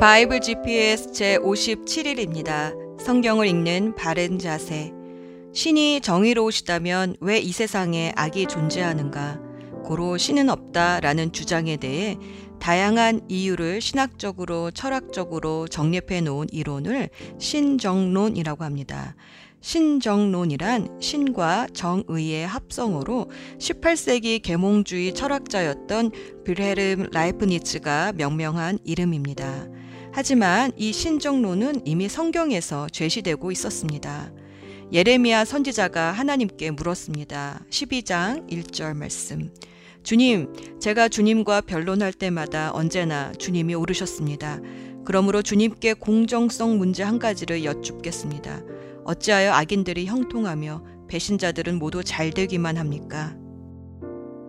바이블 GPS 제 57일입니다. 성경을 읽는 바른 자세. 신이 정의로우시다면 왜 이 세상에 악이 존재하는가? 고로 신은 없다라는 주장에 대해 다양한 이유를 신학적으로 철학적으로 정립해 놓은 이론을 신정론이라고 합니다. 신정론이란 신과 정의의 합성어로 18세기 계몽주의 철학자였던 빌헤름 라이프니츠가 명명한 이름입니다. 하지만 이 신정론은 이미 성경에서 제시되고 있었습니다. 예레미야 선지자가 하나님께 물었습니다. 12장 1절 말씀. 주님, 제가 주님과 변론할 때마다 언제나 주님이 오르셨습니다. 그러므로 주님께 공정성 문제 한 가지를 여쭙겠습니다. 어찌하여 악인들이 형통하며 배신자들은 모두 잘 되기만 합니까?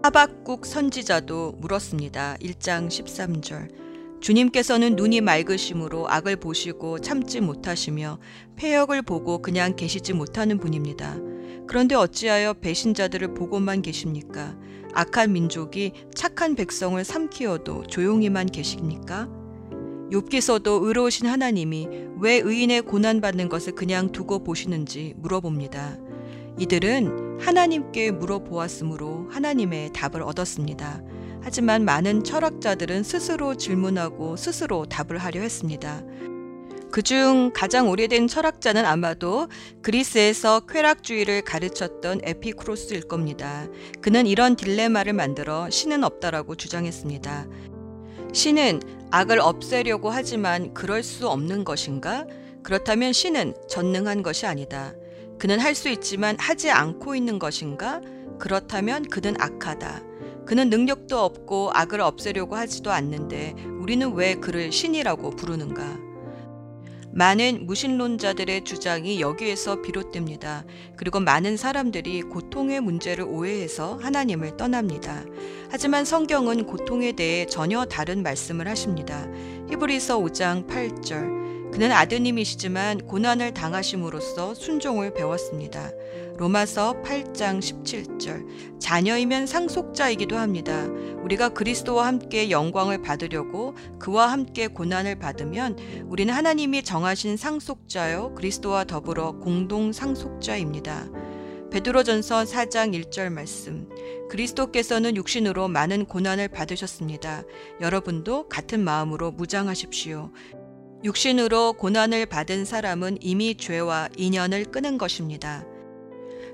하박국 선지자도 물었습니다. 1장 13절. 주님께서는 눈이 맑으심으로 악을 보시고 참지 못하시며 폐역을 보고 그냥 계시지 못하는 분입니다. 그런데 어찌하여 배신자들을 보고만 계십니까? 악한 민족이 착한 백성을 삼키어도 조용히만 계십니까? 욥기서도 의로우신 하나님이 왜 의인의 고난 받는 것을 그냥 두고 보시는지 물어봅니다. 이들은 하나님께 물어보았으므로 하나님의 답을 얻었습니다. 하지만 많은 철학자들은 스스로 질문하고 스스로 답을 하려 했습니다. 그중 가장 오래된 철학자는 아마도 그리스에서 쾌락주의를 가르쳤던 에피크로스일 겁니다. 그는 이런 딜레마를 만들어 신은 없다라고 주장했습니다. 신은 악을 없애려고 하지만 그럴 수 없는 것인가? 그렇다면 신은 전능한 것이 아니다. 그는 할 수 있지만 하지 않고 있는 것인가? 그렇다면 그는 악하다. 그는 능력도 없고 악을 없애려고 하지도 않는데 우리는 왜 그를 신이라고 부르는가? 많은 무신론자들의 주장이 여기에서 비롯됩니다. 그리고 많은 사람들이 고통의 문제를 오해해서 하나님을 떠납니다. 하지만 성경은 고통에 대해 전혀 다른 말씀을 하십니다. 히브리서 5장 8절. 그는 아드님이시지만 고난을 당하심으로써 순종을 배웠습니다. 로마서 8장 17절. 자녀이면 상속자이기도 합니다. 우리가 그리스도와 함께 영광을 받으려고 그와 함께 고난을 받으면 우리는 하나님이 정하신 상속자요 그리스도와 더불어 공동 상속자입니다. 베드로전서 4장 1절 말씀. 그리스도께서는 육신으로 많은 고난을 받으셨습니다. 여러분도 같은 마음으로 무장하십시오. 육신으로 고난을 받은 사람은 이미 죄와 인연을 끊은 것입니다.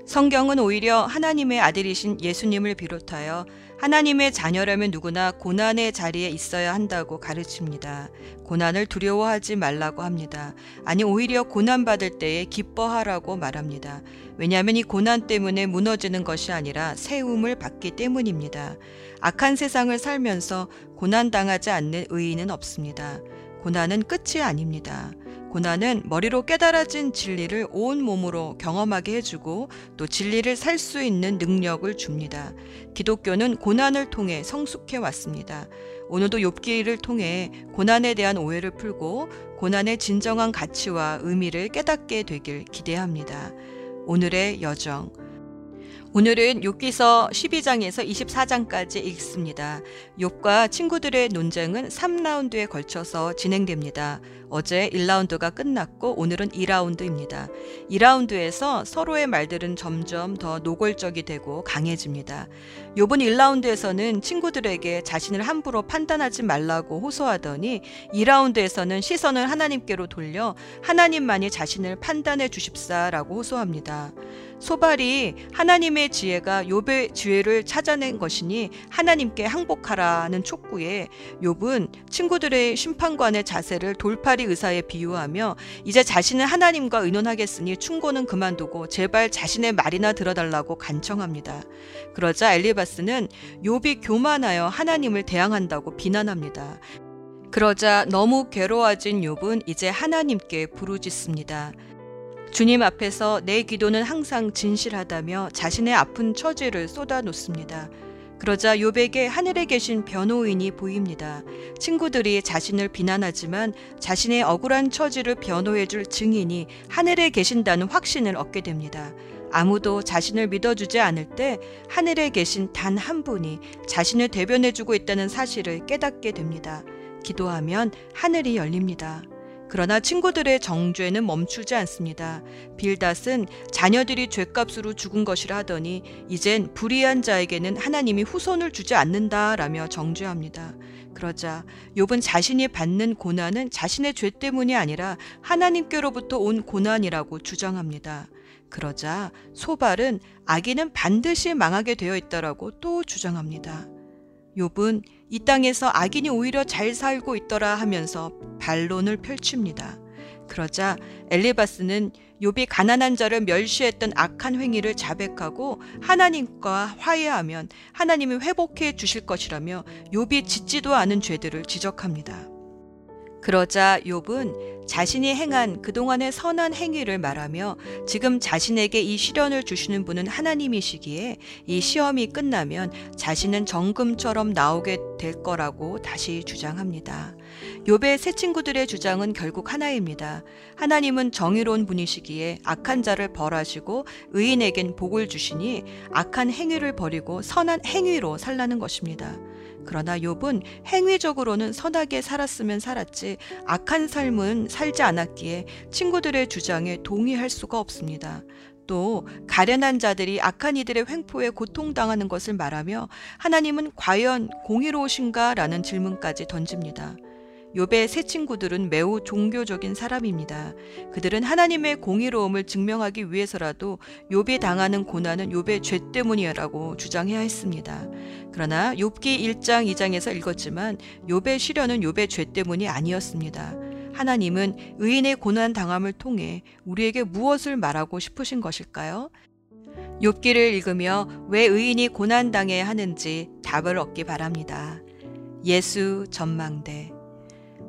성경은 오히려 하나님의 아들이신 예수님을 비롯하여 하나님의 자녀라면 누구나 고난의 자리에 있어야 한다고 가르칩니다. 고난을 두려워하지 말라고 합니다. 아니, 오히려 고난받을 때에 기뻐하라고 말합니다. 왜냐하면 이 고난 때문에 무너지는 것이 아니라 세움을 받기 때문입니다. 악한 세상을 살면서 고난당하지 않는 의인은 없습니다. 고난은 끝이 아닙니다. 고난은 머리로 깨달아진 진리를 온 몸으로 경험하게 해주고 또 진리를 살 수 있는 능력을 줍니다. 기독교는 고난을 통해 성숙해 왔습니다. 오늘도 욥기를 통해 고난에 대한 오해를 풀고 고난의 진정한 가치와 의미를 깨닫게 되길 기대합니다. 오늘의 여정 오늘은 욥기서 12장에서 24장까지 읽습니다. 욥과 친구들의 논쟁은 3라운드에 걸쳐서 진행됩니다. 어제 1라운드가 끝났고 오늘은 2라운드입니다. 2라운드에서 서로의 말들은 점점 더 노골적이 되고 강해집니다. 요번 1라운드에서는 친구들에게 자신을 함부로 판단하지 말라고 호소하더니 2라운드에서는 시선을 하나님께로 돌려 하나님만이 자신을 판단해 주십사라고 호소합니다. 소발이 하나님의 지혜가 욥의 지혜를 찾아낸 것이니 하나님께 항복하라는 촉구에 욥은 친구들의 심판관의 자세를 돌팔이 의사에 비유하며 이제 자신은 하나님과 의논하겠으니 충고는 그만두고 제발 자신의 말이나 들어달라고 간청합니다. 그러자 엘리바스는 욥이 교만하여 하나님을 대항한다고 비난합니다. 그러자 너무 괴로워진 욥은 이제 하나님께 부르짖습니다. 주님 앞에서 내 기도는 항상 진실하다며 자신의 아픈 처지를 쏟아놓습니다. 그러자 요백에 하늘에 계신 변호인이 보입니다. 친구들이 자신을 비난하지만 자신의 억울한 처지를 변호해줄 증인이 하늘에 계신다는 확신을 얻게 됩니다. 아무도 자신을 믿어주지 않을 때 하늘에 계신 단 한 분이 자신을 대변해주고 있다는 사실을 깨닫게 됩니다. 기도하면 하늘이 열립니다. 그러나 친구들의 정죄는 멈추지 않습니다. 빌닷은 자녀들이 죄값으로 죽은 것이라 하더니 이젠 불의한 자에게는 하나님이 후손을 주지 않는다라며 정죄합니다. 그러자 욥은 자신이 받는 고난은 자신의 죄 때문이 아니라 하나님께로부터 온 고난이라고 주장합니다. 그러자 소발은 아기는 반드시 망하게 되어 있다라고 또 주장합니다. 욥은 이 땅에서 악인이 오히려 잘 살고 있더라 하면서 반론을 펼칩니다. 그러자 엘리바스는 욥이 가난한 자를 멸시했던 악한 행위를 자백하고 하나님과 화해하면 하나님이 회복해 주실 것이라며 욥이 짓지도 않은 죄들을 지적합니다. 그러자 욥은 자신이 행한 그동안의 선한 행위를 말하며 지금 자신에게 이 시련을 주시는 분은 하나님이시기에 이 시험이 끝나면 자신은 정금처럼 나오게 될 거라고 다시 주장합니다. 욥의 새 친구들의 주장은 결국 하나입니다. 하나님은 정의로운 분이시기에 악한 자를 벌하시고 의인에겐 복을 주시니 악한 행위를 버리고 선한 행위로 살라는 것입니다. 그러나 욥은 행위적으로는 선하게 살았으면 살았지 악한 삶은 살지 않았기에 친구들의 주장에 동의할 수가 없습니다. 또 가련한 자들이 악한 이들의 횡포에 고통당하는 것을 말하며 하나님은 과연 공의로우신가라는 질문까지 던집니다. 욥의 새 친구들은 매우 종교적인 사람입니다. 그들은 하나님의 공의로움을 증명하기 위해서라도 욥이 당하는 고난은 욥의 죄 때문이라고 주장해야 했습니다. 그러나 욥기 1장 2장에서 읽었지만 욥의 시련은 욥의 죄 때문이 아니었습니다. 하나님은 의인의 고난 당함을 통해 우리에게 무엇을 말하고 싶으신 것일까요? 욥기를 읽으며 왜 의인이 고난 당해야 하는지 답을 얻기 바랍니다. 예수 전망대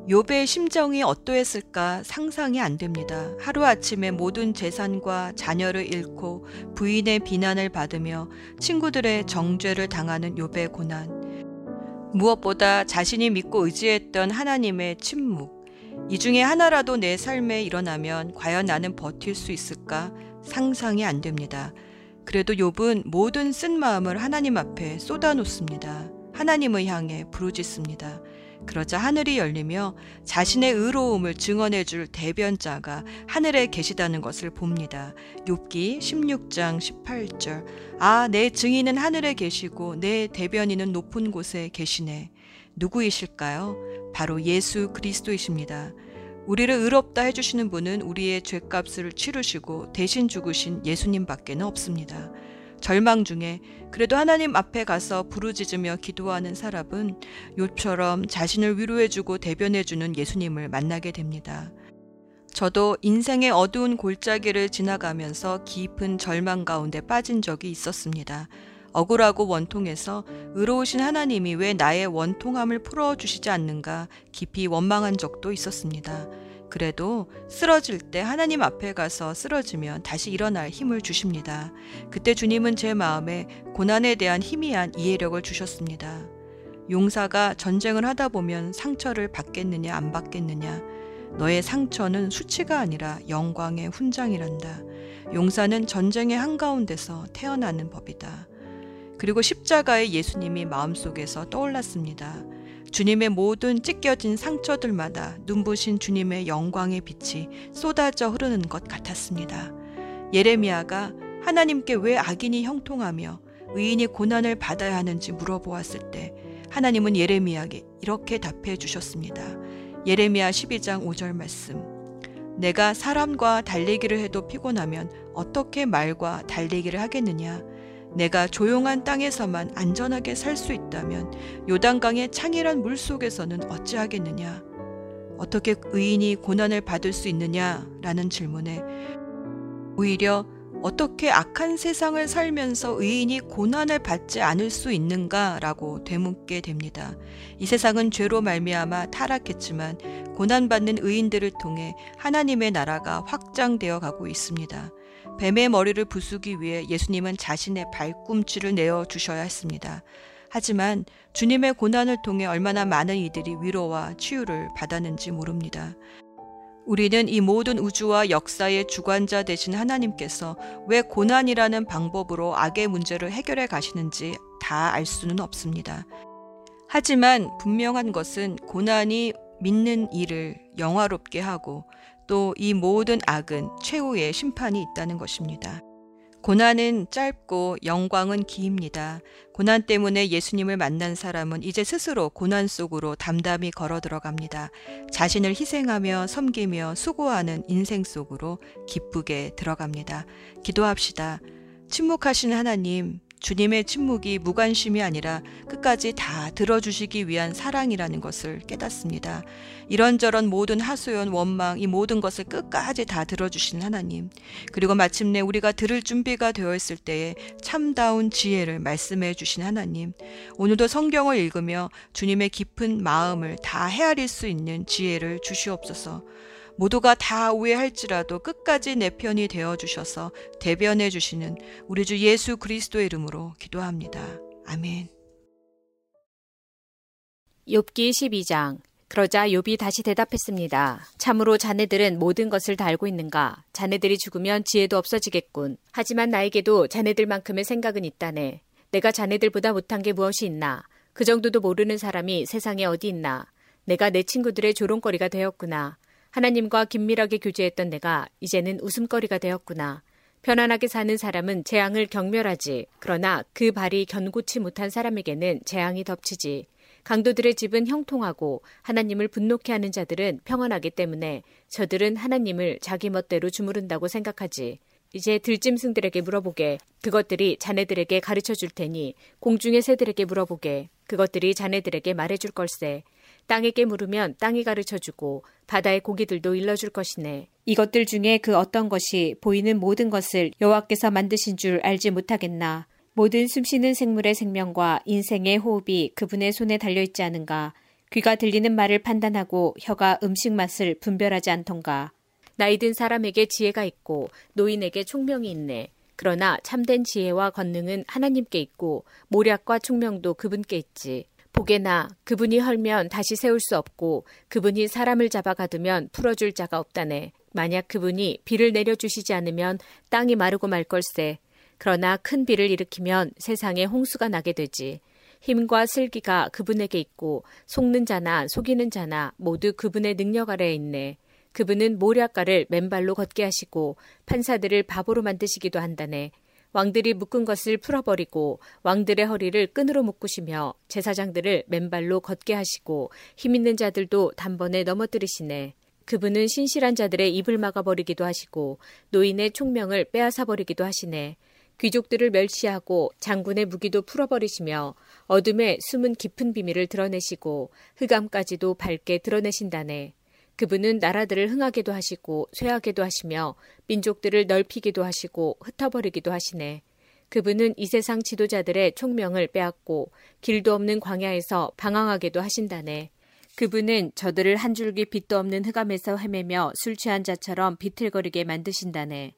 욥의 심정이 어떠했을까 상상이 안 됩니다. 하루아침에 모든 재산과 자녀를 잃고 부인의 비난을 받으며 친구들의 정죄를 당하는 욥의 고난. 무엇보다 자신이 믿고 의지했던 하나님의 침묵. 이 중에 하나라도 내 삶에 일어나면 과연 나는 버틸 수 있을까 상상이 안 됩니다. 그래도 욥은 모든 쓴 마음을 하나님 앞에 쏟아놓습니다. 하나님을 향해 부르짖습니다. 그러자 하늘이 열리며 자신의 의로움을 증언해 줄 대변자가 하늘에 계시다는 것을 봅니다. 욥기 16장 18절. 아, 내 증인은 하늘에 계시고 내 대변인은 높은 곳에 계시네. 누구이실까요? 바로 예수 그리스도이십니다. 우리를 의롭다 해주시는 분은 우리의 죄값을 치르시고 대신 죽으신 예수님밖에는 없습니다. 절망 중에 그래도 하나님 앞에 가서 부르짖으며 기도하는 사람은 요처럼 자신을 위로해주고 대변해주는 예수님을 만나게 됩니다. 저도 인생의 어두운 골짜기를 지나가면서 깊은 절망 가운데 빠진 적이 있었습니다. 억울하고 원통해서 의로우신 하나님이 왜 나의 원통함을 풀어주시지 않는가 깊이 원망한 적도 있었습니다. 그래도 쓰러질 때 하나님 앞에 가서 쓰러지면 다시 일어날 힘을 주십니다. 그때 주님은 제 마음에 고난에 대한 희미한 이해력을 주셨습니다. 용사가 전쟁을 하다 보면 상처를 받겠느냐 안 받겠느냐 너의 상처는 수치가 아니라 영광의 훈장이란다. 용사는 전쟁의 한가운데서 태어나는 법이다. 그리고 십자가의 예수님이 마음속에서 떠올랐습니다. 주님의 모든 찢겨진 상처들마다 눈부신 주님의 영광의 빛이 쏟아져 흐르는 것 같았습니다. 예레미야가 하나님께 왜 악인이 형통하며 의인이 고난을 받아야 하는지 물어보았을 때 하나님은 예레미야에게 이렇게 답해 주셨습니다. 예레미야 12장 5절 말씀. 내가 사람과 달리기를 해도 피곤하면 어떻게 말과 달리기를 하겠느냐? 내가 조용한 땅에서만 안전하게 살 수 있다면 요단강의 창이란 물 속에서는 어찌하겠느냐? 어떻게 의인이 고난을 받을 수 있느냐? 라는 질문에 오히려 어떻게 악한 세상을 살면서 의인이 고난을 받지 않을 수 있는가? 라고 되묻게 됩니다. 이 세상은 죄로 말미암아 타락했지만 고난받는 의인들을 통해 하나님의 나라가 확장되어 가고 있습니다. 뱀의 머리를 부수기 위해 예수님은 자신의 발꿈치를 내어 주셔야 했습니다. 하지만 주님의 고난을 통해 얼마나 많은 이들이 위로와 치유를 받았는지 모릅니다. 우리는 이 모든 우주와 역사의 주관자 되신 하나님께서 왜 고난이라는 방법으로 악의 문제를 해결해 가시는지 다 알 수는 없습니다. 하지만 분명한 것은 고난이 믿는 이를 영화롭게 하고 또 이 모든 악은 최후의 심판이 있다는 것입니다. 고난은 짧고 영광은 기입니다. 고난 때문에 예수님을 만난 사람은 이제 스스로 고난 속으로 담담히 걸어 들어갑니다. 자신을 희생하며 섬기며 수고하는 인생 속으로 기쁘게 들어갑니다. 기도합시다. 침묵하신 하나님, 주님의 침묵이 무관심이 아니라 끝까지 다 들어주시기 위한 사랑이라는 것을 깨닫습니다. 이런저런 모든 하소연, 원망, 이 모든 것을 끝까지 다 들어주시는 하나님. 그리고 마침내 우리가 들을 준비가 되어 있을 때에 참다운 지혜를 말씀해 주신 하나님. 오늘도 성경을 읽으며 주님의 깊은 마음을 다 헤아릴 수 있는 지혜를 주시옵소서. 모두가 다 오해할지라도 끝까지 내 편이 되어 주셔서 대변해 주시는 우리 주 예수 그리스도의 이름으로 기도합니다. 아멘. 욥기 12장 그러자 욥이 다시 대답했습니다. 참으로 자네들은 모든 것을 다 알고 있는가? 자네들이 죽으면 지혜도 없어지겠군. 하지만 나에게도 자네들만큼의 생각은 있다네. 내가 자네들보다 못한 게 무엇이 있나? 그 정도도 모르는 사람이 세상에 어디 있나? 내가 내 친구들의 조롱거리가 되었구나. 하나님과 긴밀하게 교제했던 내가 이제는 웃음거리가 되었구나. 편안하게 사는 사람은 재앙을 경멸하지. 그러나 그 발이 견고치 못한 사람에게는 재앙이 덮치지. 강도들의 집은 형통하고 하나님을 분노케 하는 자들은 평안하기 때문에 저들은 하나님을 자기 멋대로 주무른다고 생각하지. 이제 들짐승들에게 물어보게. 그것들이 자네들에게 가르쳐 줄 테니 공중의 새들에게 물어보게. 그것들이 자네들에게 말해 줄 걸세. 땅에게 물으면 땅이 가르쳐 주고 바다의 고기들도 일러줄 것이네. 이것들 중에 그 어떤 것이 보이는 모든 것을 여호와께서 만드신 줄 알지 못하겠나. 모든 숨쉬는 생물의 생명과 인생의 호흡이 그분의 손에 달려 있지 않은가. 귀가 들리는 말을 판단하고 혀가 음식 맛을 분별하지 않던가. 나이 든 사람에게 지혜가 있고 노인에게 총명이 있네. 그러나 참된 지혜와 권능은 하나님께 있고 모략과 총명도 그분께 있지. 보게나 그분이 헐면 다시 세울 수 없고 그분이 사람을 잡아 가두면 풀어줄 자가 없다네. 만약 그분이 비를 내려주시지 않으면 땅이 마르고 말 걸세. 그러나 큰 비를 일으키면 세상에 홍수가 나게 되지. 힘과 슬기가 그분에게 있고 속는 자나 속이는 자나 모두 그분의 능력 아래에 있네. 그분은 모략가를 맨발로 걷게 하시고 판사들을 바보로 만드시기도 한다네. 왕들이 묶은 것을 풀어버리고 왕들의 허리를 끈으로 묶으시며 제사장들을 맨발로 걷게 하시고 힘 있는 자들도 단번에 넘어뜨리시네. 그분은 신실한 자들의 입을 막아버리기도 하시고 노인의 총명을 빼앗아버리기도 하시네. 귀족들을 멸시하고 장군의 무기도 풀어버리시며 어둠에 숨은 깊은 비밀을 드러내시고 흑암까지도 밝게 드러내신다네. 그분은 나라들을 흥하게도 하시고 쇠하게도 하시며 민족들을 넓히기도 하시고 흩어버리기도 하시네. 그분은 이 세상 지도자들의 총명을 빼앗고 길도 없는 광야에서 방황하게도 하신다네. 그분은 저들을 한 줄기 빛도 없는 흑암에서 헤매며 술 취한 자처럼 비틀거리게 만드신다네.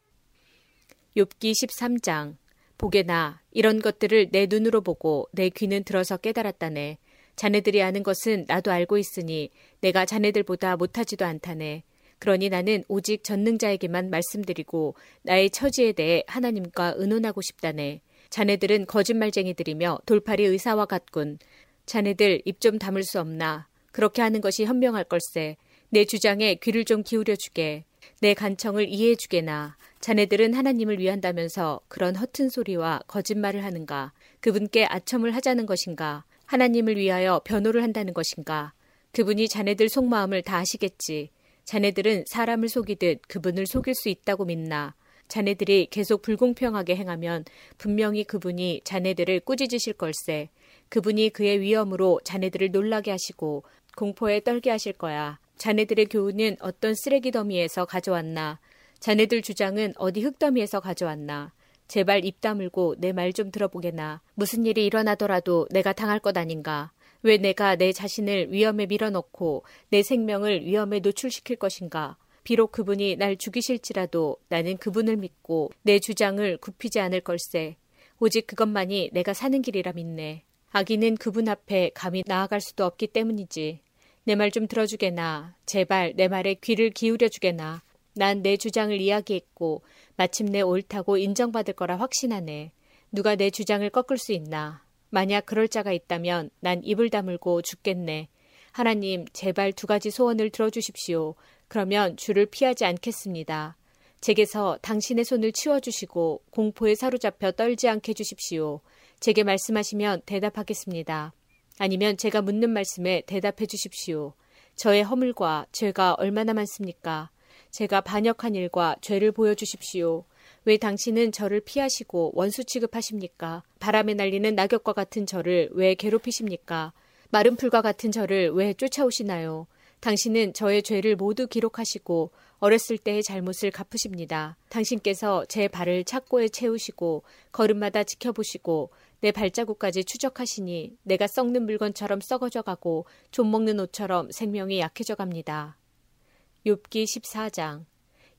욥기 13장 보게나 이런 것들을 내 눈으로 보고 내 귀는 들어서 깨달았다네. 자네들이 아는 것은 나도 알고 있으니 내가 자네들보다 못하지도 않다네. 그러니 나는 오직 전능자에게만 말씀드리고 나의 처지에 대해 하나님과 의논하고 싶다네. 자네들은 거짓말쟁이들이며 돌팔이 의사와 같군. 자네들 입좀 다물 수 없나. 그렇게 하는 것이 현명할 걸세. 내 주장에 귀를 좀 기울여 주게. 내 간청을 이해해 주게나. 자네들은 하나님을 위한다면서 그런 허튼 소리와 거짓말을 하는가? 그분께 아첨을 하자는 것인가? 하나님을 위하여 변호를 한다는 것인가? 그분이 자네들 속마음을 다 아시겠지. 자네들은 사람을 속이듯 그분을 속일 수 있다고 믿나? 자네들이 계속 불공평하게 행하면 분명히 그분이 자네들을 꾸짖으실 걸세. 그분이 그의 위엄으로 자네들을 놀라게 하시고 공포에 떨게 하실 거야. 자네들의 교훈은 어떤 쓰레기 더미에서 가져왔나? 자네들 주장은 어디 흙더미에서 가져왔나? 제발 입 다물고 내 말 좀 들어보게나. 무슨 일이 일어나더라도 내가 당할 것 아닌가. 왜 내가 내 자신을 위험에 밀어넣고 내 생명을 위험에 노출시킬 것인가. 비록 그분이 날 죽이실지라도 나는 그분을 믿고 내 주장을 굽히지 않을 걸세. 오직 그것만이 내가 사는 길이라 믿네. 아기는 그분 앞에 감히 나아갈 수도 없기 때문이지. 내 말 좀 들어주게나. 제발 내 말에 귀를 기울여 주게나. 난 내 주장을 이야기했고 마침내 옳다고 인정받을 거라 확신하네. 누가 내 주장을 꺾을 수 있나. 만약 그럴 자가 있다면 난 입을 다물고 죽겠네. 하나님, 제발 두 가지 소원을 들어주십시오. 그러면 주를 피하지 않겠습니다. 제게서 당신의 손을 치워주시고 공포에 사로잡혀 떨지 않게 해주십시오. 제게 말씀하시면 대답하겠습니다. 아니면 제가 묻는 말씀에 대답해 주십시오. 저의 허물과 죄가 얼마나 많습니까? 제가 반역한 일과 죄를 보여주십시오. 왜 당신은 저를 피하시고 원수 취급하십니까? 바람에 날리는 낙엽과 같은 저를 왜 괴롭히십니까? 마른 풀과 같은 저를 왜 쫓아오시나요? 당신은 저의 죄를 모두 기록하시고 어렸을 때의 잘못을 갚으십니다. 당신께서 제 발을 착고에 채우시고 걸음마다 지켜보시고 내 발자국까지 추적하시니 내가 썩는 물건처럼 썩어져 가고 좀 먹는 옷처럼 생명이 약해져 갑니다. 욥기 14장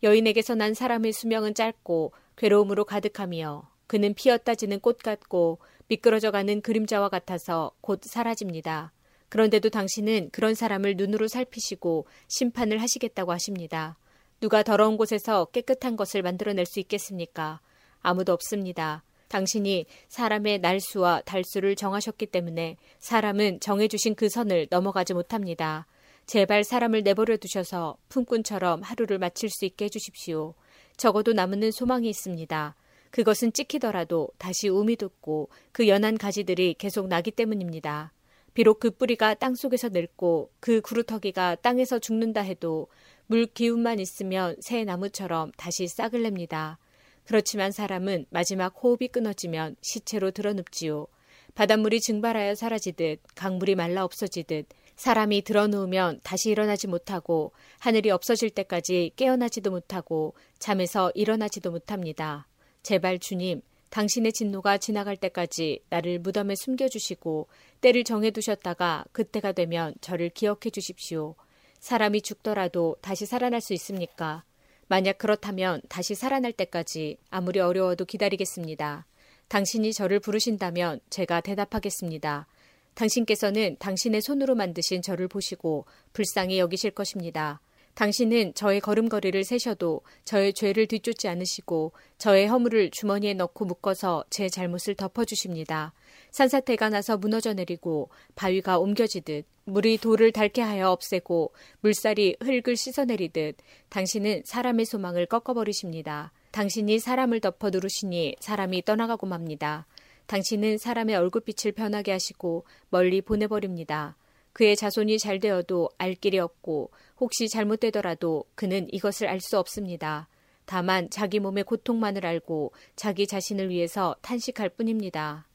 여인에게서 난 사람의 수명은 짧고 괴로움으로 가득하며 그는 피었다 지는 꽃 같고 미끄러져 가는 그림자와 같아서 곧 사라집니다. 그런데도 당신은 그런 사람을 눈으로 살피시고 심판을 하시겠다고 하십니다. 누가 더러운 곳에서 깨끗한 것을 만들어낼 수 있겠습니까? 아무도 없습니다. 당신이 사람의 날수와 달수를 정하셨기 때문에 사람은 정해주신 그 선을 넘어가지 못합니다. 제발 사람을 내버려 두셔서 품꾼처럼 하루를 마칠 수 있게 해주십시오. 적어도 남는 소망이 있습니다. 그것은 찍히더라도 다시 um이 돋고 그 연한 가지들이 계속 나기 때문입니다. 비록 그 뿌리가 땅 속에서 늙고 그 구루터기가 땅에서 죽는다 해도 물 기운만 있으면 새 나무처럼 다시 싹을 냅니다. 그렇지만 사람은 마지막 호흡이 끊어지면 시체로 드러눕지요. 바닷물이 증발하여 사라지듯 강물이 말라 없어지듯 사람이 드러누우면 다시 일어나지 못하고 하늘이 없어질 때까지 깨어나지도 못하고 잠에서 일어나지도 못합니다. 제발 주님, 당신의 진노가 지나갈 때까지 나를 무덤에 숨겨주시고 때를 정해두셨다가 그때가 되면 저를 기억해 주십시오. 사람이 죽더라도 다시 살아날 수 있습니까? 만약 그렇다면 다시 살아날 때까지 아무리 어려워도 기다리겠습니다. 당신이 저를 부르신다면 제가 대답하겠습니다. 당신께서는 당신의 손으로 만드신 저를 보시고 불쌍히 여기실 것입니다. 당신은 저의 걸음걸이를 세셔도 저의 죄를 뒤쫓지 않으시고 저의 허물을 주머니에 넣고 묶어서 제 잘못을 덮어주십니다. 산사태가 나서 무너져 내리고 바위가 옮겨지듯 물이 돌을 닳게 하여 없애고 물살이 흙을 씻어내리듯 당신은 사람의 소망을 꺾어버리십니다. 당신이 사람을 덮어 누르시니 사람이 떠나가고 맙니다. 당신은 사람의 얼굴빛을 변하게 하시고 멀리 보내버립니다. 그의 자손이 잘 되어도 알 길이 없고 혹시 잘못되더라도 그는 이것을 알 수 없습니다. 다만 자기 몸의 고통만을 알고 자기 자신을 위해서 탄식할 뿐입니다.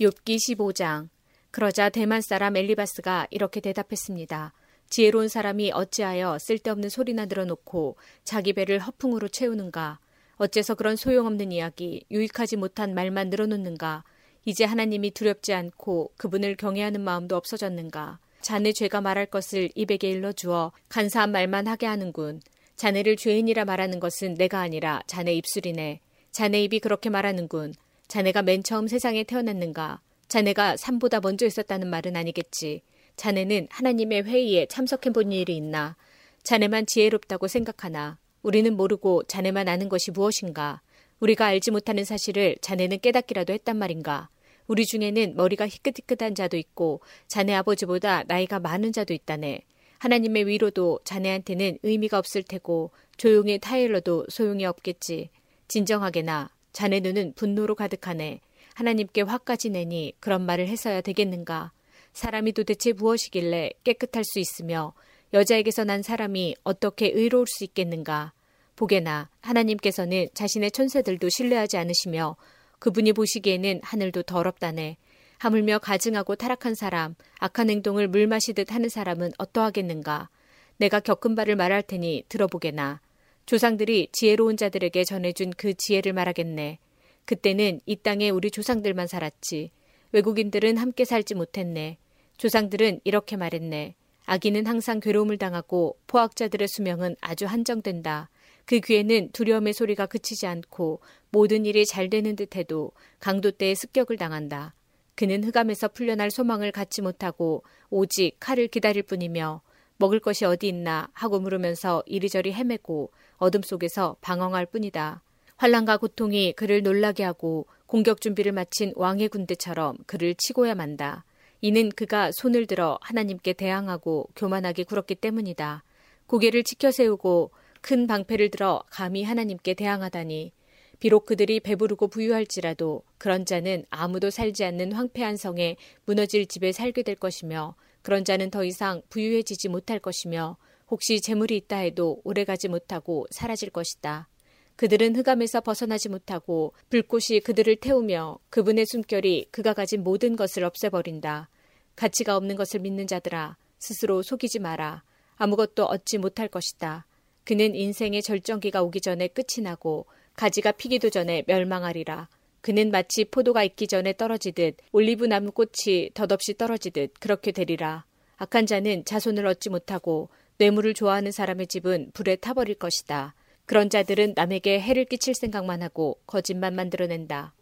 욥기 15장 그러자 대만 사람 엘리바스가 이렇게 대답했습니다. 지혜로운 사람이 어찌하여 쓸데없는 소리나 늘어놓고 자기 배를 허풍으로 채우는가? 어째서 그런 소용없는 이야기, 유익하지 못한 말만 늘어놓는가? 이제 하나님이 두렵지 않고 그분을 경외하는 마음도 없어졌는가? 자네 죄가 말할 것을 입에게 일러 주어 간사한 말만 하게 하는군. 자네를 죄인이라 말하는 것은 내가 아니라 자네 입술이네. 자네 입이 그렇게 말하는군. 자네가 맨 처음 세상에 태어났는가? 자네가 삶보다 먼저 있었다는 말은 아니겠지. 자네는 하나님의 회의에 참석해 본 일이 있나? 자네만 지혜롭다고 생각하나? 우리는 모르고 자네만 아는 것이 무엇인가? 우리가 알지 못하는 사실을 자네는 깨닫기라도 했단 말인가? 우리 중에는 머리가 희끗희끗한 자도 있고 자네 아버지보다 나이가 많은 자도 있다네. 하나님의 위로도 자네한테는 의미가 없을 테고 조용히 타일러도 소용이 없겠지. 진정하게나 자네 눈은 분노로 가득하네. 하나님께 화까지 내니 그런 말을 해서야 되겠는가. 사람이 도대체 무엇이길래 깨끗할 수 있으며 여자에게서 난 사람이 어떻게 의로울 수 있겠는가. 보게나 하나님께서는 자신의 천세들도 신뢰하지 않으시며 그분이 보시기에는 하늘도 더럽다네. 하물며 가증하고 타락한 사람, 악한 행동을 물 마시듯 하는 사람은 어떠하겠는가? 내가 겪은 바를 말할 테니 들어보게나. 조상들이 지혜로운 자들에게 전해준 그 지혜를 말하겠네. 그때는 이 땅에 우리 조상들만 살았지. 외국인들은 함께 살지 못했네. 조상들은 이렇게 말했네. 아기는 항상 괴로움을 당하고 포악자들의 수명은 아주 한정된다. 그 귀에는 두려움의 소리가 그치지 않고 모든 일이 잘 되는 듯해도 강도 때에 습격을 당한다. 그는 흑암에서 풀려날 소망을 갖지 못하고 오직 칼을 기다릴 뿐이며 먹을 것이 어디 있나 하고 물으면서 이리저리 헤매고 어둠 속에서 방황할 뿐이다. 환란과 고통이 그를 놀라게 하고 공격 준비를 마친 왕의 군대처럼 그를 치고야 만다. 이는 그가 손을 들어 하나님께 대항하고 교만하게 굴었기 때문이다. 고개를 치켜 세우고 큰 방패를 들어 감히 하나님께 대항하다니 비록 그들이 배부르고 부유할지라도 그런 자는 아무도 살지 않는 황폐한 성에 무너질 집에 살게 될 것이며 그런 자는 더 이상 부유해지지 못할 것이며 혹시 재물이 있다 해도 오래가지 못하고 사라질 것이다. 그들은 흑암에서 벗어나지 못하고 불꽃이 그들을 태우며 그분의 숨결이 그가 가진 모든 것을 없애버린다. 가치가 없는 것을 믿는 자들아 스스로 속이지 마라. 아무것도 얻지 못할 것이다. 그는 인생의 절정기가 오기 전에 끝이 나고 가지가 피기도 전에 멸망하리라. 그는 마치 포도가 익기 전에 떨어지듯 올리브 나무 꽃이 덧없이 떨어지듯 그렇게 되리라. 악한 자는 자손을 얻지 못하고 뇌물을 좋아하는 사람의 집은 불에 타버릴 것이다. 그런 자들은 남에게 해를 끼칠 생각만 하고 거짓말 만들어낸다.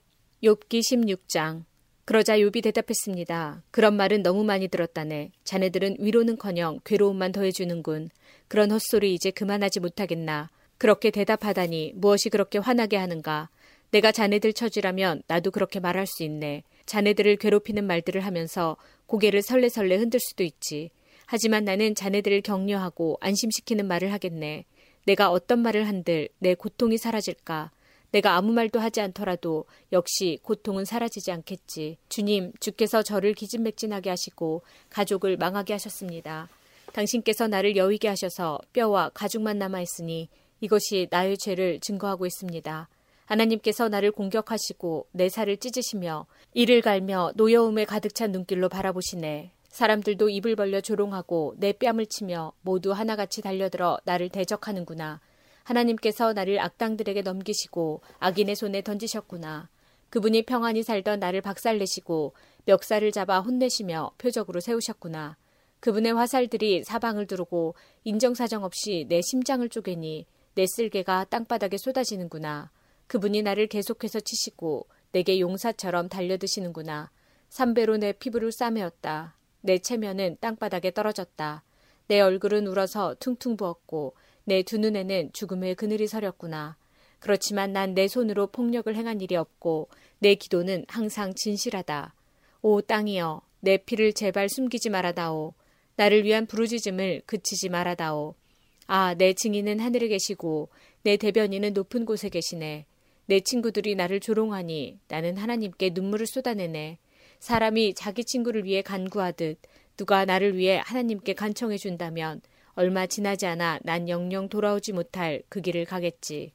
욥기 16장 그러자 욥이 대답했습니다. 그런 말은 너무 많이 들었다네. 자네들은 위로는커녕 괴로움만 더해주는군. 그런 헛소리 이제 그만하지 못하겠나. 그렇게 대답하다니 무엇이 그렇게 화나게 하는가. 내가 자네들 처지라면 나도 그렇게 말할 수 있네. 자네들을 괴롭히는 말들을 하면서 고개를 설레설레 흔들 수도 있지. 하지만 나는 자네들을 격려하고 안심시키는 말을 하겠네. 내가 어떤 말을 한들 내 고통이 사라질까? 내가 아무 말도 하지 않더라도 역시 고통은 사라지지 않겠지. 주님, 주께서 저를 기진맥진하게 하시고 가족을 망하게 하셨습니다. 당신께서 나를 여위게 하셔서 뼈와 가죽만 남아있으니 이것이 나의 죄를 증거하고 있습니다. 하나님께서 나를 공격하시고 내 살을 찢으시며 이를 갈며 노여움에 가득 찬 눈길로 바라보시네. 사람들도 입을 벌려 조롱하고 내 뺨을 치며 모두 하나같이 달려들어 나를 대적하는구나. 하나님께서 나를 악당들에게 넘기시고 악인의 손에 던지셨구나. 그분이 평안히 살던 나를 박살내시고 멱살을 잡아 혼내시며 표적으로 세우셨구나. 그분의 화살들이 사방을 두르고 인정사정 없이 내 심장을 쪼개니 내 쓸개가 땅바닥에 쏟아지는구나. 그분이 나를 계속해서 치시고 내게 용사처럼 달려드시는구나. 삼배로 내 피부를 싸매었다. 내 체면은 땅바닥에 떨어졌다. 내 얼굴은 울어서 퉁퉁 부었고 내 두 눈에는 죽음의 그늘이 서렸구나. 그렇지만 난 내 손으로 폭력을 행한 일이 없고 내 기도는 항상 진실하다. 오 땅이여 내 피를 제발 숨기지 말아다오. 나를 위한 부르짖음을 그치지 말아다오. 아, 내 증인은 하늘에 계시고 내 대변인은 높은 곳에 계시네. 내 친구들이 나를 조롱하니 나는 하나님께 눈물을 쏟아내네. 사람이 자기 친구를 위해 간구하듯 누가 나를 위해 하나님께 간청해 준다면 얼마 지나지 않아 난 영영 돌아오지 못할 그 길을 가겠지.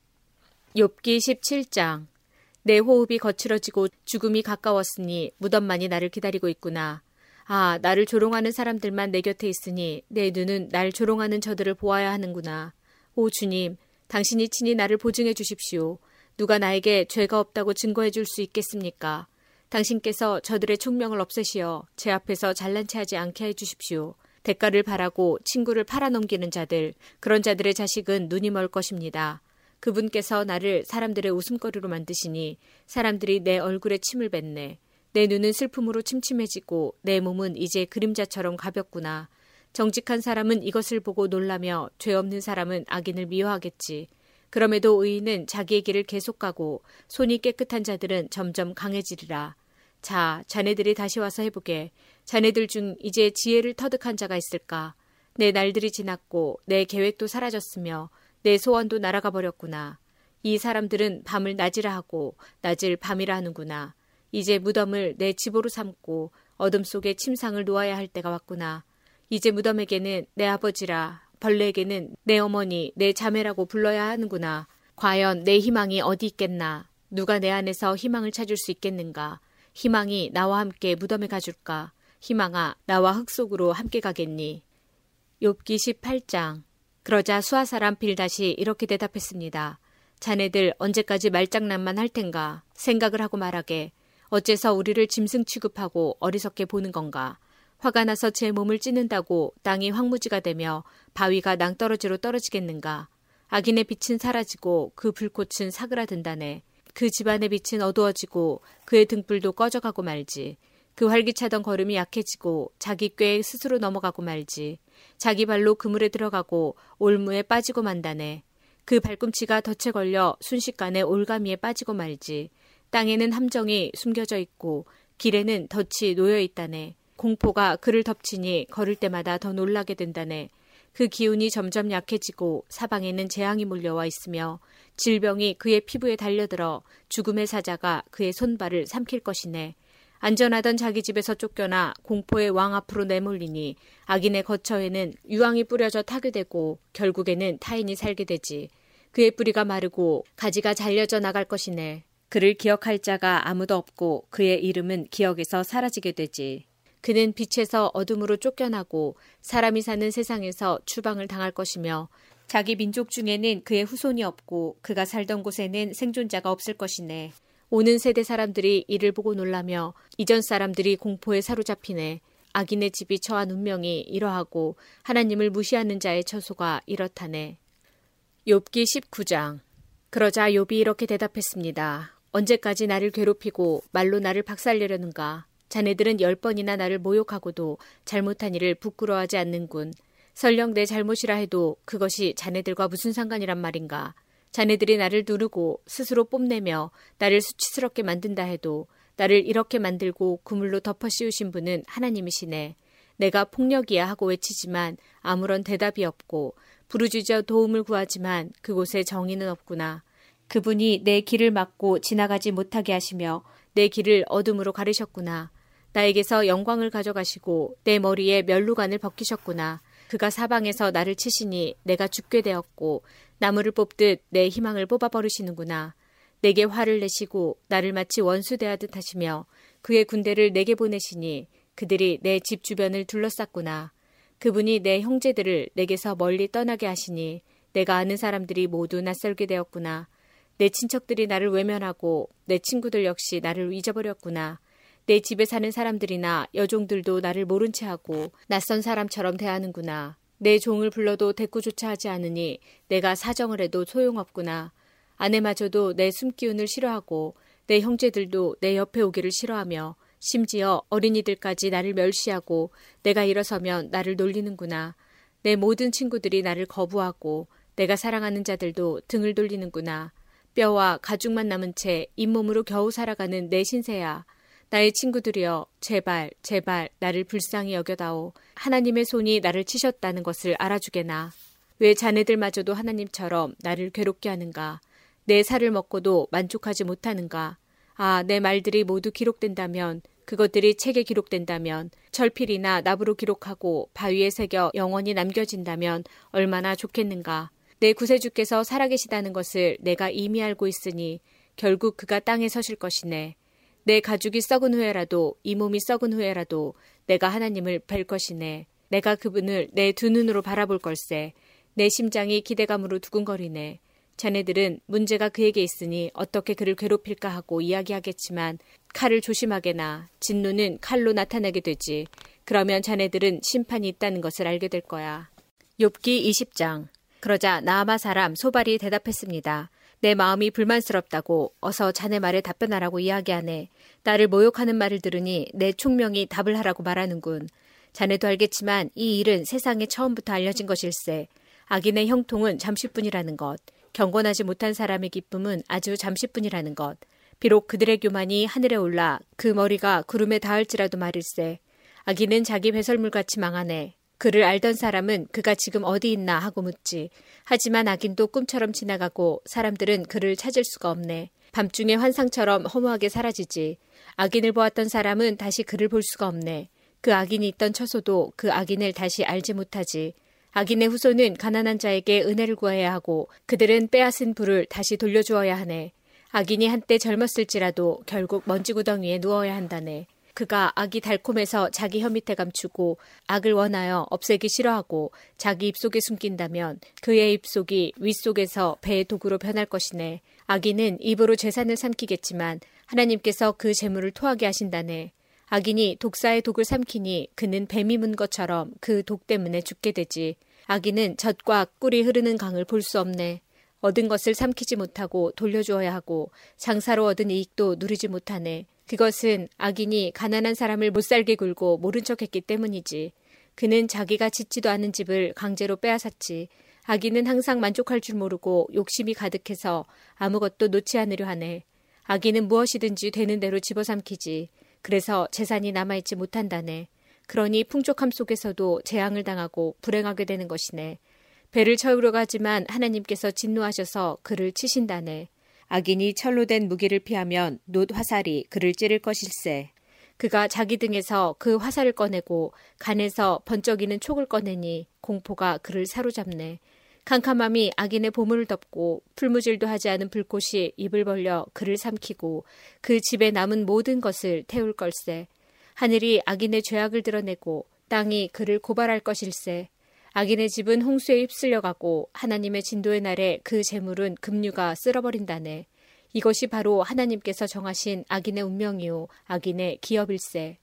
욥기 17장 내 호흡이 거칠어지고 죽음이 가까웠으니 무덤만이 나를 기다리고 있구나. 아, 나를 조롱하는 사람들만 내 곁에 있으니 내 눈은 날 조롱하는 저들을 보아야 하는구나. 오 주님, 당신이 친히 나를 보증해 주십시오. 누가 나에게 죄가 없다고 증거해 줄 수 있겠습니까? 당신께서 저들의 총명을 없애시어 제 앞에서 잘난 체하지 않게 해 주십시오. 대가를 바라고 친구를 팔아넘기는 자들, 그런 자들의 자식은 눈이 멀 것입니다. 그분께서 나를 사람들의 웃음거리로 만드시니 사람들이 내 얼굴에 침을 뱉네. 내 눈은 슬픔으로 침침해지고 내 몸은 이제 그림자처럼 가볍구나. 정직한 사람은 이것을 보고 놀라며 죄 없는 사람은 악인을 미워하겠지. 그럼에도 의인은 자기의 길을 계속 가고 손이 깨끗한 자들은 점점 강해지리라. 자, 자네들이 다시 와서 해보게. 자네들 중 이제 지혜를 터득한 자가 있을까? 내 날들이 지났고 내 계획도 사라졌으며 내 소원도 날아가 버렸구나. 이 사람들은 밤을 낮이라 하고 낮을 밤이라 하는구나. 이제 무덤을 내 집으로 삼고 어둠 속에 침상을 놓아야 할 때가 왔구나. 이제 무덤에게는 내 아버지라, 벌레에게는 내 어머니, 내 자매라고 불러야 하는구나. 과연 내 희망이 어디 있겠나? 누가 내 안에서 희망을 찾을 수 있겠는가? 희망이 나와 함께 무덤에 가줄까? 희망아, 나와 흙 속으로 함께 가겠니? 욥기 18장. 그러자 수아 사람 빌다시 이렇게 대답했습니다. 자네들 언제까지 말장난만 할 텐가? 생각을 하고 말하게. 어째서 우리를 짐승 취급하고 어리석게 보는 건가? 화가 나서 제 몸을 찢는다고 땅이 황무지가 되며 바위가 낭떠러지로 떨어지겠는가? 악인의 빛은 사라지고 그 불꽃은 사그라든다네. 그 집안의 빛은 어두워지고 그의 등불도 꺼져가고 말지. 그 활기차던 걸음이 약해지고 자기 꾀에 스스로 넘어가고 말지. 자기 발로 그물에 들어가고 올무에 빠지고 만다네. 그 발꿈치가 덫에 걸려 순식간에 올가미에 빠지고 말지. 땅에는 함정이 숨겨져 있고 길에는 덫이 놓여 있다네. 공포가 그를 덮치니 걸을 때마다 더 놀라게 된다네. 그 기운이 점점 약해지고 사방에는 재앙이 몰려와 있으며 질병이 그의 피부에 달려들어 죽음의 사자가 그의 손발을 삼킬 것이네. 안전하던 자기 집에서 쫓겨나 공포의 왕 앞으로 내몰리니 악인의 거처에는 유황이 뿌려져 타게 되고 결국에는 타인이 살게 되지. 그의 뿌리가 마르고 가지가 잘려져 나갈 것이네. 그를 기억할 자가 아무도 없고 그의 이름은 기억에서 사라지게 되지. 그는 빛에서 어둠으로 쫓겨나고 사람이 사는 세상에서 추방을 당할 것이며 자기 민족 중에는 그의 후손이 없고 그가 살던 곳에는 생존자가 없을 것이네. 오는 세대 사람들이 이를 보고 놀라며 이전 사람들이 공포에 사로잡히네. 악인의 집이 처한 운명이 이러하고 하나님을 무시하는 자의 처소가 이렇다네. 욥기 19장 그러자 욥이 이렇게 대답했습니다. 언제까지 나를 괴롭히고 말로 나를 박살내려는가? 자네들은 열 번이나 나를 모욕하고도 잘못한 일을 부끄러워하지 않는군. 설령 내 잘못이라 해도 그것이 자네들과 무슨 상관이란 말인가? 자네들이 나를 누르고 스스로 뽐내며 나를 수치스럽게 만든다 해도 나를 이렇게 만들고 그물로 덮어 씌우신 분은 하나님이시네. 내가 폭력이야 하고 외치지만 아무런 대답이 없고 부르짖어 도움을 구하지만 그곳에 정의는 없구나. 그분이 내 길을 막고 지나가지 못하게 하시며 내 길을 어둠으로 가르셨구나. 나에게서 영광을 가져가시고 내 머리에 멸루관을 벗기셨구나. 그가 사방에서 나를 치시니 내가 죽게 되었고 나무를 뽑듯 내 희망을 뽑아버리시는구나. 내게 화를 내시고 나를 마치 원수 대하듯 하시며 그의 군대를 내게 보내시니 그들이 내 집 주변을 둘러쌌구나. 그분이 내 형제들을 내게서 멀리 떠나게 하시니 내가 아는 사람들이 모두 낯설게 되었구나. 내 친척들이 나를 외면하고 내 친구들 역시 나를 잊어버렸구나. 내 집에 사는 사람들이나 여종들도 나를 모른 채 하고 낯선 사람처럼 대하는구나. 내 종을 불러도 대꾸조차 하지 않으니 내가 사정을 해도 소용없구나. 아내마저도 내 숨기운을 싫어하고 내 형제들도 내 옆에 오기를 싫어하며 심지어 어린이들까지 나를 멸시하고 내가 일어서면 나를 놀리는구나. 내 모든 친구들이 나를 거부하고 내가 사랑하는 자들도 등을 돌리는구나. 뼈와 가죽만 남은 채 잇몸으로 겨우 살아가는 내 신세야. 나의 친구들이여, 제발, 제발, 나를 불쌍히 여겨다오. 하나님의 손이 나를 치셨다는 것을 알아주게나. 왜 자네들마저도 하나님처럼 나를 괴롭게 하는가? 내 살을 먹고도 만족하지 못하는가? 아, 내 말들이 모두 기록된다면, 그것들이 책에 기록된다면, 철필이나 나부로 기록하고 바위에 새겨 영원히 남겨진다면 얼마나 좋겠는가? 내 구세주께서 살아계시다는 것을 내가 이미 알고 있으니 결국 그가 땅에 서실 것이네. 내 가죽이 썩은 후에라도 이 몸이 썩은 후에라도 내가 하나님을 뵐 것이네. 내가 그분을 내 두 눈으로 바라볼 걸세. 내 심장이 기대감으로 두근거리네. 자네들은 문제가 그에게 있으니 어떻게 그를 괴롭힐까 하고 이야기하겠지만 칼을 조심하게나 진노는 칼로 나타나게 되지. 그러면 자네들은 심판이 있다는 것을 알게 될 거야. 욥기 20장 그러자 나아마 사람 소발이 대답했습니다. 내 마음이 불만스럽다고 어서 자네 말에 답변하라고 이야기하네. 나를 모욕하는 말을 들으니 내 총명이 답을 하라고 말하는군. 자네도 알겠지만 이 일은 세상에 처음부터 알려진 것일세. 악인의 형통은 잠시뿐이라는 것. 경건하지 못한 사람의 기쁨은 아주 잠시뿐이라는 것. 비록 그들의 교만이 하늘에 올라 그 머리가 구름에 닿을지라도 말일세. 악인은 자기 배설물같이 망하네. 그를 알던 사람은 그가 지금 어디 있나 하고 묻지. 하지만 악인도 꿈처럼 지나가고 사람들은 그를 찾을 수가 없네. 밤중에 환상처럼 허무하게 사라지지. 악인을 보았던 사람은 다시 그를 볼 수가 없네. 그 악인이 있던 처소도 그 악인을 다시 알지 못하지. 악인의 후손은 가난한 자에게 은혜를 구해야 하고 그들은 빼앗은 불을 다시 돌려주어야 하네. 악인이 한때 젊었을지라도 결국 먼지구덩이에 누워야 한다네. 그가 악이 달콤해서 자기 혀 밑에 감추고 악을 원하여 없애기 싫어하고 자기 입속에 숨긴다면 그의 입속이 윗속에서 배의 도구로 변할 것이네. 악인은 입으로 재산을 삼키겠지만 하나님께서 그 재물을 토하게 하신다네. 악인이 독사의 독을 삼키니 그는 뱀이 문 것처럼 그 독 때문에 죽게 되지. 악인은 젖과 꿀이 흐르는 강을 볼 수 없네. 얻은 것을 삼키지 못하고 돌려주어야 하고 장사로 얻은 이익도 누리지 못하네. 그것은 악인이 가난한 사람을 못 살게 굴고 모른 척했기 때문이지. 그는 자기가 짓지도 않은 집을 강제로 빼앗았지. 아기는 항상 만족할 줄 모르고 욕심이 가득해서 아무것도 놓지 않으려 하네. 아기는 무엇이든지 되는 대로 집어삼키지. 그래서 재산이 남아있지 못한다네. 그러니 풍족함 속에서도 재앙을 당하고 불행하게 되는 것이네. 배를 채우려 가지만 하나님께서 진노하셔서 그를 치신다네. 악인이 철로 된 무기를 피하면 놋 화살이 그를 찌를 것일세. 그가 자기 등에서 그 화살을 꺼내고 간에서 번쩍이는 촉을 꺼내니 공포가 그를 사로잡네. 캄캄함이 악인의 보물을 덮고 풀무질도 하지 않은 불꽃이 입을 벌려 그를 삼키고 그 집에 남은 모든 것을 태울 걸세. 하늘이 악인의 죄악을 드러내고 땅이 그를 고발할 것일세. 악인의 집은 홍수에 휩쓸려 가고 하나님의 진도의 날에 그 재물은 급류가 쓸어버린다네. 이것이 바로 하나님께서 정하신 악인의 운명이요 악인의 기업일세.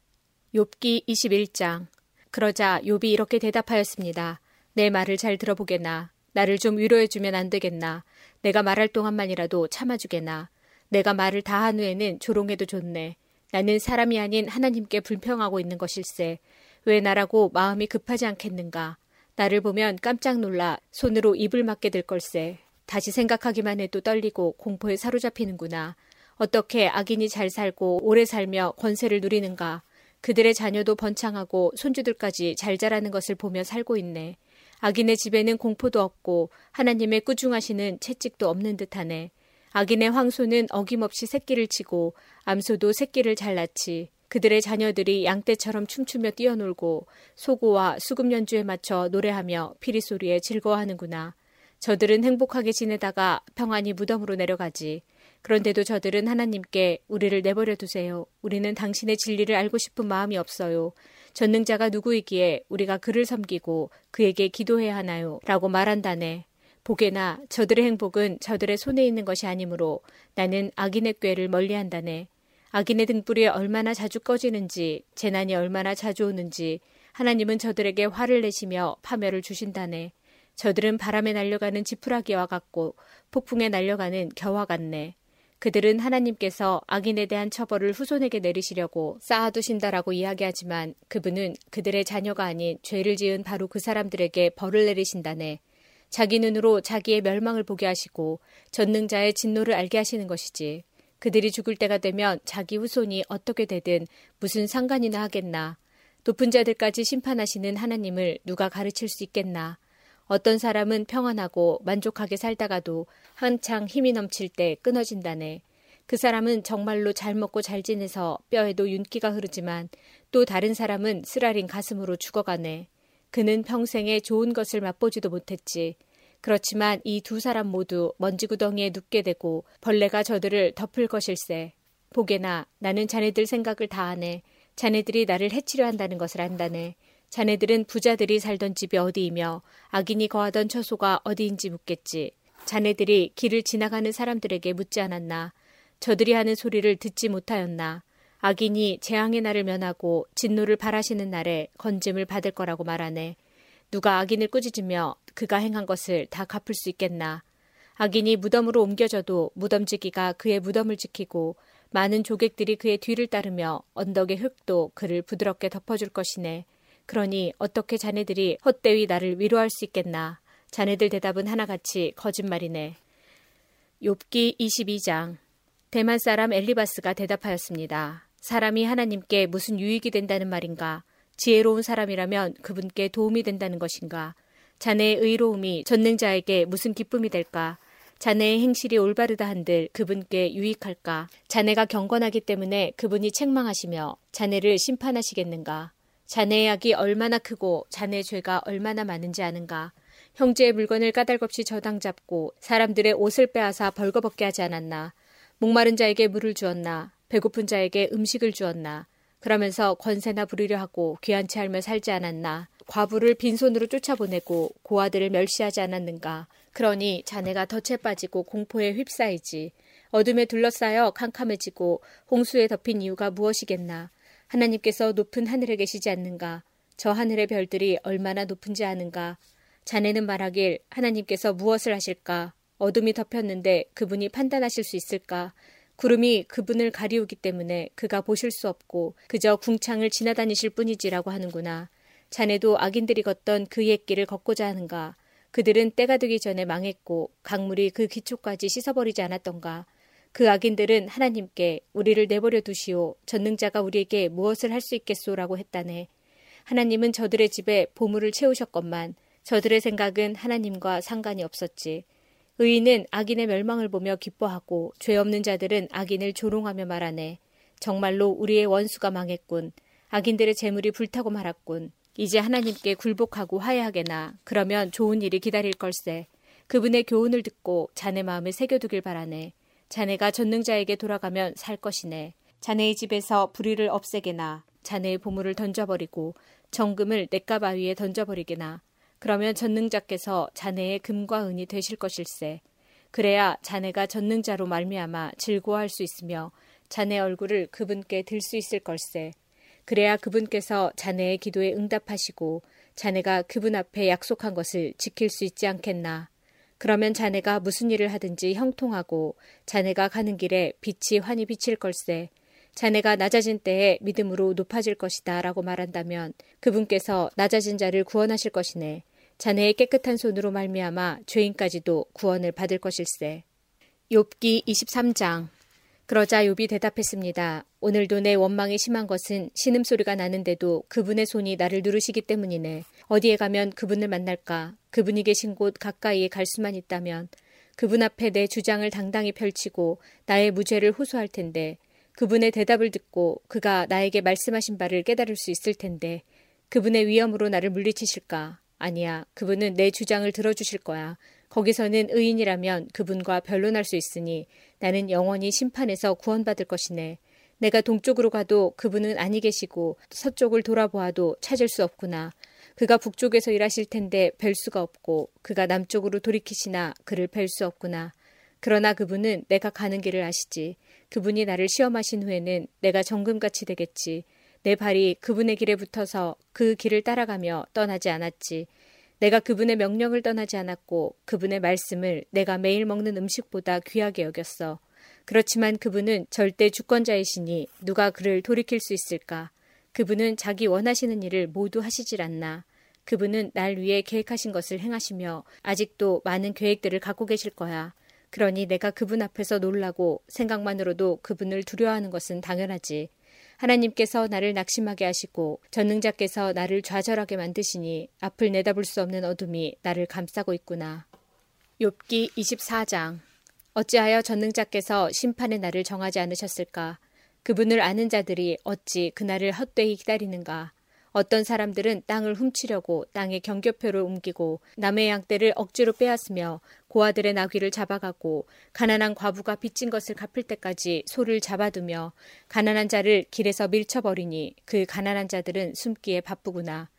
욥기 21장. 그러자 욥이 이렇게 대답하였습니다. 내 말을 잘 들어보겠나. 나를 좀 위로해 주면 안 되겠나. 내가 말할 동안만이라도 참아주겠나. 내가 말을 다 한 후에는 조롱해도 좋네. 나는 사람이 아닌 하나님께 불평하고 있는 것일세. 왜 나라고 마음이 급하지 않겠는가. 나를 보면 깜짝 놀라 손으로 입을 맞게 될 걸세. 다시 생각하기만 해도 떨리고 공포에 사로잡히는구나. 어떻게 악인이 잘 살고 오래 살며 권세를 누리는가. 그들의 자녀도 번창하고 손주들까지 잘 자라는 것을 보며 살고 있네. 악인의 집에는 공포도 없고 하나님의 꾸중하시는 채찍도 없는 듯하네. 악인의 황소는 어김없이 새끼를 치고 암소도 새끼를 잘 낳지. 그들의 자녀들이 양떼처럼 춤추며 뛰어놀고 소고와 수금 연주에 맞춰 노래하며 피리 소리에 즐거워하는구나. 저들은 행복하게 지내다가 평안히 무덤으로 내려가지. 그런데도 저들은 하나님께 우리를 내버려 두세요. 우리는 당신의 진리를 알고 싶은 마음이 없어요. 전능자가 누구이기에 우리가 그를 섬기고 그에게 기도해야 하나요? 라고 말한다네. 복에나 저들의 행복은 저들의 손에 있는 것이 아니므로 나는 악인의 꾀를 멀리한다네. 악인의 등불이 얼마나 자주 꺼지는지 재난이 얼마나 자주 오는지 하나님은 저들에게 화를 내시며 파멸을 주신다네. 저들은 바람에 날려가는 지푸라기와 같고 폭풍에 날려가는 겨와 같네. 그들은 하나님께서 악인에 대한 처벌을 후손에게 내리시려고 쌓아두신다라고 이야기하지만 그분은 그들의 자녀가 아닌 죄를 지은 바로 그 사람들에게 벌을 내리신다네. 자기 눈으로 자기의 멸망을 보게 하시고 전능자의 진노를 알게 하시는 것이지. 그들이 죽을 때가 되면 자기 후손이 어떻게 되든 무슨 상관이나 하겠나. 높은 자들까지 심판하시는 하나님을 누가 가르칠 수 있겠나. 어떤 사람은 평안하고 만족하게 살다가도 한창 힘이 넘칠 때 끊어진다네. 그 사람은 정말로 잘 먹고 잘 지내서 뼈에도 윤기가 흐르지만 또 다른 사람은 쓰라린 가슴으로 죽어가네. 그는 평생에 좋은 것을 맛보지도 못했지. 그렇지만 이 두 사람 모두 먼지구덩이에 눕게 되고 벌레가 저들을 덮을 것일세. 보게나 나는 자네들 생각을 다 아네. 자네들이 나를 해치려 한다는 것을 안다네. 자네들은 부자들이 살던 집이 어디이며 악인이 거하던 처소가 어디인지 묻겠지. 자네들이 길을 지나가는 사람들에게 묻지 않았나. 저들이 하는 소리를 듣지 못하였나. 악인이 재앙의 날을 면하고 진노를 바라시는 날에 건짐을 받을 거라고 말하네. 누가 악인을 꾸짖으며 그가 행한 것을 다 갚을 수 있겠나. 악인이 무덤으로 옮겨져도 무덤지기가 그의 무덤을 지키고 많은 조객들이 그의 뒤를 따르며 언덕의 흙도 그를 부드럽게 덮어줄 것이네. 그러니 어떻게 자네들이 헛되이 나를 위로할 수 있겠나. 자네들 대답은 하나같이 거짓말이네. 욥기 22장 대만 사람 엘리바스가 대답하였습니다. 사람이 하나님께 무슨 유익이 된다는 말인가? 지혜로운 사람이라면 그분께 도움이 된다는 것인가? 자네의 의로움이 전능자에게 무슨 기쁨이 될까? 자네의 행실이 올바르다 한들 그분께 유익할까? 자네가 경건하기 때문에 그분이 책망하시며 자네를 심판하시겠는가? 자네의 악이 얼마나 크고 자네의 죄가 얼마나 많은지 아는가? 형제의 물건을 까닭없이 저당 잡고 사람들의 옷을 빼앗아 벌거벗게 하지 않았나? 목마른 자에게 물을 주었나? 배고픈 자에게 음식을 주었나. 그러면서 권세나 부리려 하고 귀한 채 알며 살지 않았나. 과부를 빈손으로 쫓아보내고 고아들을 멸시하지 않았는가. 그러니 자네가 덫에 빠지고 공포에 휩싸이지. 어둠에 둘러싸여 캄캄해지고 홍수에 덮인 이유가 무엇이겠나. 하나님께서 높은 하늘에 계시지 않는가. 저 하늘의 별들이 얼마나 높은지 아는가. 자네는 말하길 하나님께서 무엇을 하실까. 어둠이 덮였는데 그분이 판단하실 수 있을까. 구름이 그분을 가리우기 때문에 그가 보실 수 없고 그저 궁창을 지나다니실 뿐이지라고 하는구나. 자네도 악인들이 걷던 그 옛길을 걷고자 하는가. 그들은 때가 되기 전에 망했고 강물이 그 기초까지 씻어버리지 않았던가. 그 악인들은 하나님께 우리를 내버려 두시오. 전능자가 우리에게 무엇을 할 수 있겠소라고 했다네. 하나님은 저들의 집에 보물을 채우셨건만 저들의 생각은 하나님과 상관이 없었지. 의인은 악인의 멸망을 보며 기뻐하고 죄 없는 자들은 악인을 조롱하며 말하네. 정말로 우리의 원수가 망했군. 악인들의 재물이 불타고 말았군. 이제 하나님께 굴복하고 화해하게나 그러면 좋은 일이 기다릴 걸세. 그분의 교훈을 듣고 자네 마음에 새겨두길 바라네. 자네가 전능자에게 돌아가면 살 것이네. 자네의 집에서 불의를 없애게나 자네의 보물을 던져버리고 정금을 냇가 바위에 던져버리게나 그러면 전능자께서 자네의 금과 은이 되실 것일세. 그래야 자네가 전능자로 말미암아 즐거워할 수 있으며 자네 얼굴을 그분께 들 수 있을 걸세. 그래야 그분께서 자네의 기도에 응답하시고 자네가 그분 앞에 약속한 것을 지킬 수 있지 않겠나. 그러면 자네가 무슨 일을 하든지 형통하고 자네가 가는 길에 빛이 환히 비칠 걸세. 자네가 낮아진 때에 믿음으로 높아질 것이다 라고 말한다면 그분께서 낮아진 자를 구원하실 것이네. 자네의 깨끗한 손으로 말미암아 죄인까지도 구원을 받을 것일세. 욥기 23장 그러자 욥이 대답했습니다. 오늘도 내 원망이 심한 것은 신음소리가 나는데도 그분의 손이 나를 누르시기 때문이네. 어디에 가면 그분을 만날까? 그분이 계신 곳 가까이에 갈 수만 있다면 그분 앞에 내 주장을 당당히 펼치고 나의 무죄를 호소할 텐데 그분의 대답을 듣고 그가 나에게 말씀하신 바를 깨달을 수 있을 텐데 그분의 위험으로 나를 물리치실까? 아니야. 그분은 내 주장을 들어주실 거야. 거기서는 의인이라면 그분과 변론할 수 있으니 나는 영원히 심판에서 구원받을 것이네. 내가 동쪽으로 가도 그분은 아니 계시고 서쪽을 돌아보아도 찾을 수 없구나. 그가 북쪽에서 일하실 텐데 뵐 수가 없고 그가 남쪽으로 돌이키시나 그를 뵐 수 없구나. 그러나 그분은 내가 가는 길을 아시지. 그분이 나를 시험하신 후에는 내가 정금같이 되겠지. 내 발이 그분의 길에 붙어서 그 길을 따라가며 떠나지 않았지. 내가 그분의 명령을 떠나지 않았고 그분의 말씀을 내가 매일 먹는 음식보다 귀하게 여겼어. 그렇지만 그분은 절대 주권자이시니 누가 그를 돌이킬 수 있을까? 그분은 자기 원하시는 일을 모두 하시질 않나. 그분은 날 위해 계획하신 것을 행하시며 아직도 많은 계획들을 갖고 계실 거야. 그러니 내가 그분 앞에서 놀라고 생각만으로도 그분을 두려워하는 것은 당연하지. 하나님께서 나를 낙심하게 하시고 전능자께서 나를 좌절하게 만드시니 앞을 내다볼 수 없는 어둠이 나를 감싸고 있구나. 욥기 24장 어찌하여 전능자께서 심판의 날을 정하지 않으셨을까? 그분을 아는 자들이 어찌 그날을 헛되이 기다리는가? 어떤 사람들은 땅을 훔치려고 땅의 경교표를 옮기고 남의 양떼를 억지로 빼앗으며 고아들의 나귀를 잡아가고 가난한 과부가 빚진 것을 갚을 때까지 소를 잡아두며 가난한 자를 길에서 밀쳐버리니 그 가난한 자들은 숨기에 바쁘구나.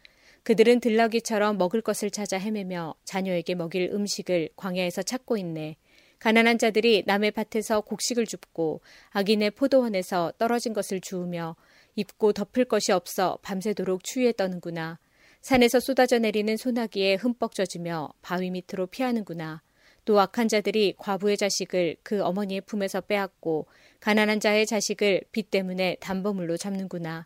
그들은 들러기처럼 먹을 것을 찾아 헤매며 자녀에게 먹일 음식을 광야에서 찾고 있네. 가난한 자들이 남의 밭에서 곡식을 줍고 악인의 포도원에서 떨어진 것을 주우며 입고 덮을 것이 없어 밤새도록 추위에 떠는구나. 산에서 쏟아져 내리는 소나기에 흠뻑 젖으며 바위 밑으로 피하는구나. 또 악한 자들이 과부의 자식을 그 어머니의 품에서 빼앗고 가난한 자의 자식을 빚 때문에 담보물로 잡는구나.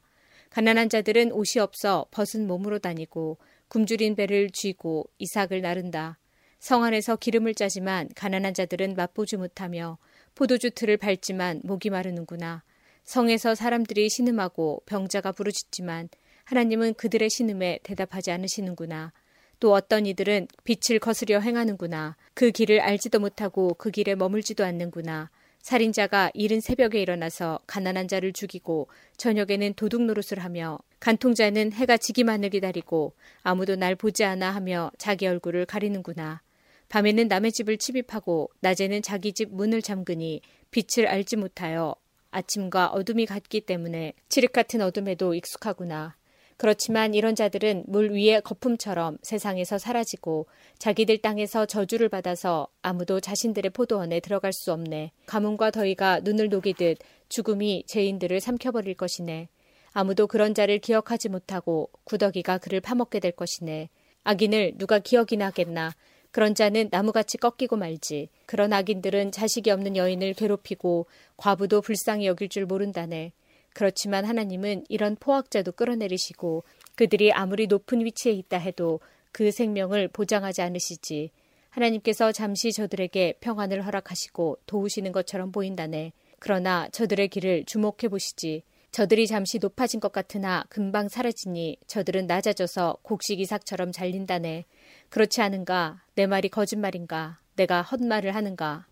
가난한 자들은 옷이 없어 벗은 몸으로 다니고 굶주린 배를 쥐고 이삭을 나른다. 성 안에서 기름을 짜지만 가난한 자들은 맛보지 못하며 포도주 틀을 밟지만 목이 마르는구나. 성에서 사람들이 신음하고 병자가 부르짖지만 하나님은 그들의 신음에 대답하지 않으시는구나. 또 어떤 이들은 빛을 거스려 행하는구나. 그 길을 알지도 못하고 그 길에 머물지도 않는구나. 살인자가 이른 새벽에 일어나서 가난한 자를 죽이고 저녁에는 도둑 노릇을 하며 간통자는 해가 지기만을 기다리고 아무도 날 보지 않아 하며 자기 얼굴을 가리는구나. 밤에는 남의 집을 침입하고 낮에는 자기 집 문을 잠그니 빛을 알지 못하여 아침과 어둠이 같기 때문에 칠흑 같은 어둠에도 익숙하구나. 그렇지만 이런 자들은 물 위의 거품처럼 세상에서 사라지고 자기들 땅에서 저주를 받아서 아무도 자신들의 포도원에 들어갈 수 없네. 가뭄과 더위가 눈을 녹이듯 죽음이 죄인들을 삼켜버릴 것이네. 아무도 그런 자를 기억하지 못하고 구더기가 그를 파먹게 될 것이네. 악인을 누가 기억이나 하겠나. 그런 자는 나무같이 꺾이고 말지. 그런 악인들은 자식이 없는 여인을 괴롭히고 과부도 불쌍히 여길 줄 모른다네. 그렇지만 하나님은 이런 포악자도 끌어내리시고 그들이 아무리 높은 위치에 있다 해도 그 생명을 보장하지 않으시지. 하나님께서 잠시 저들에게 평안을 허락하시고 도우시는 것처럼 보인다네. 그러나 저들의 길을 주목해 보시지. 저들이 잠시 높아진 것 같으나 금방 사라지니 저들은 낮아져서 곡식이삭처럼 잘린다네. 그렇지 않은가? 내 말이 거짓말인가? 내가 헛말을 하는가?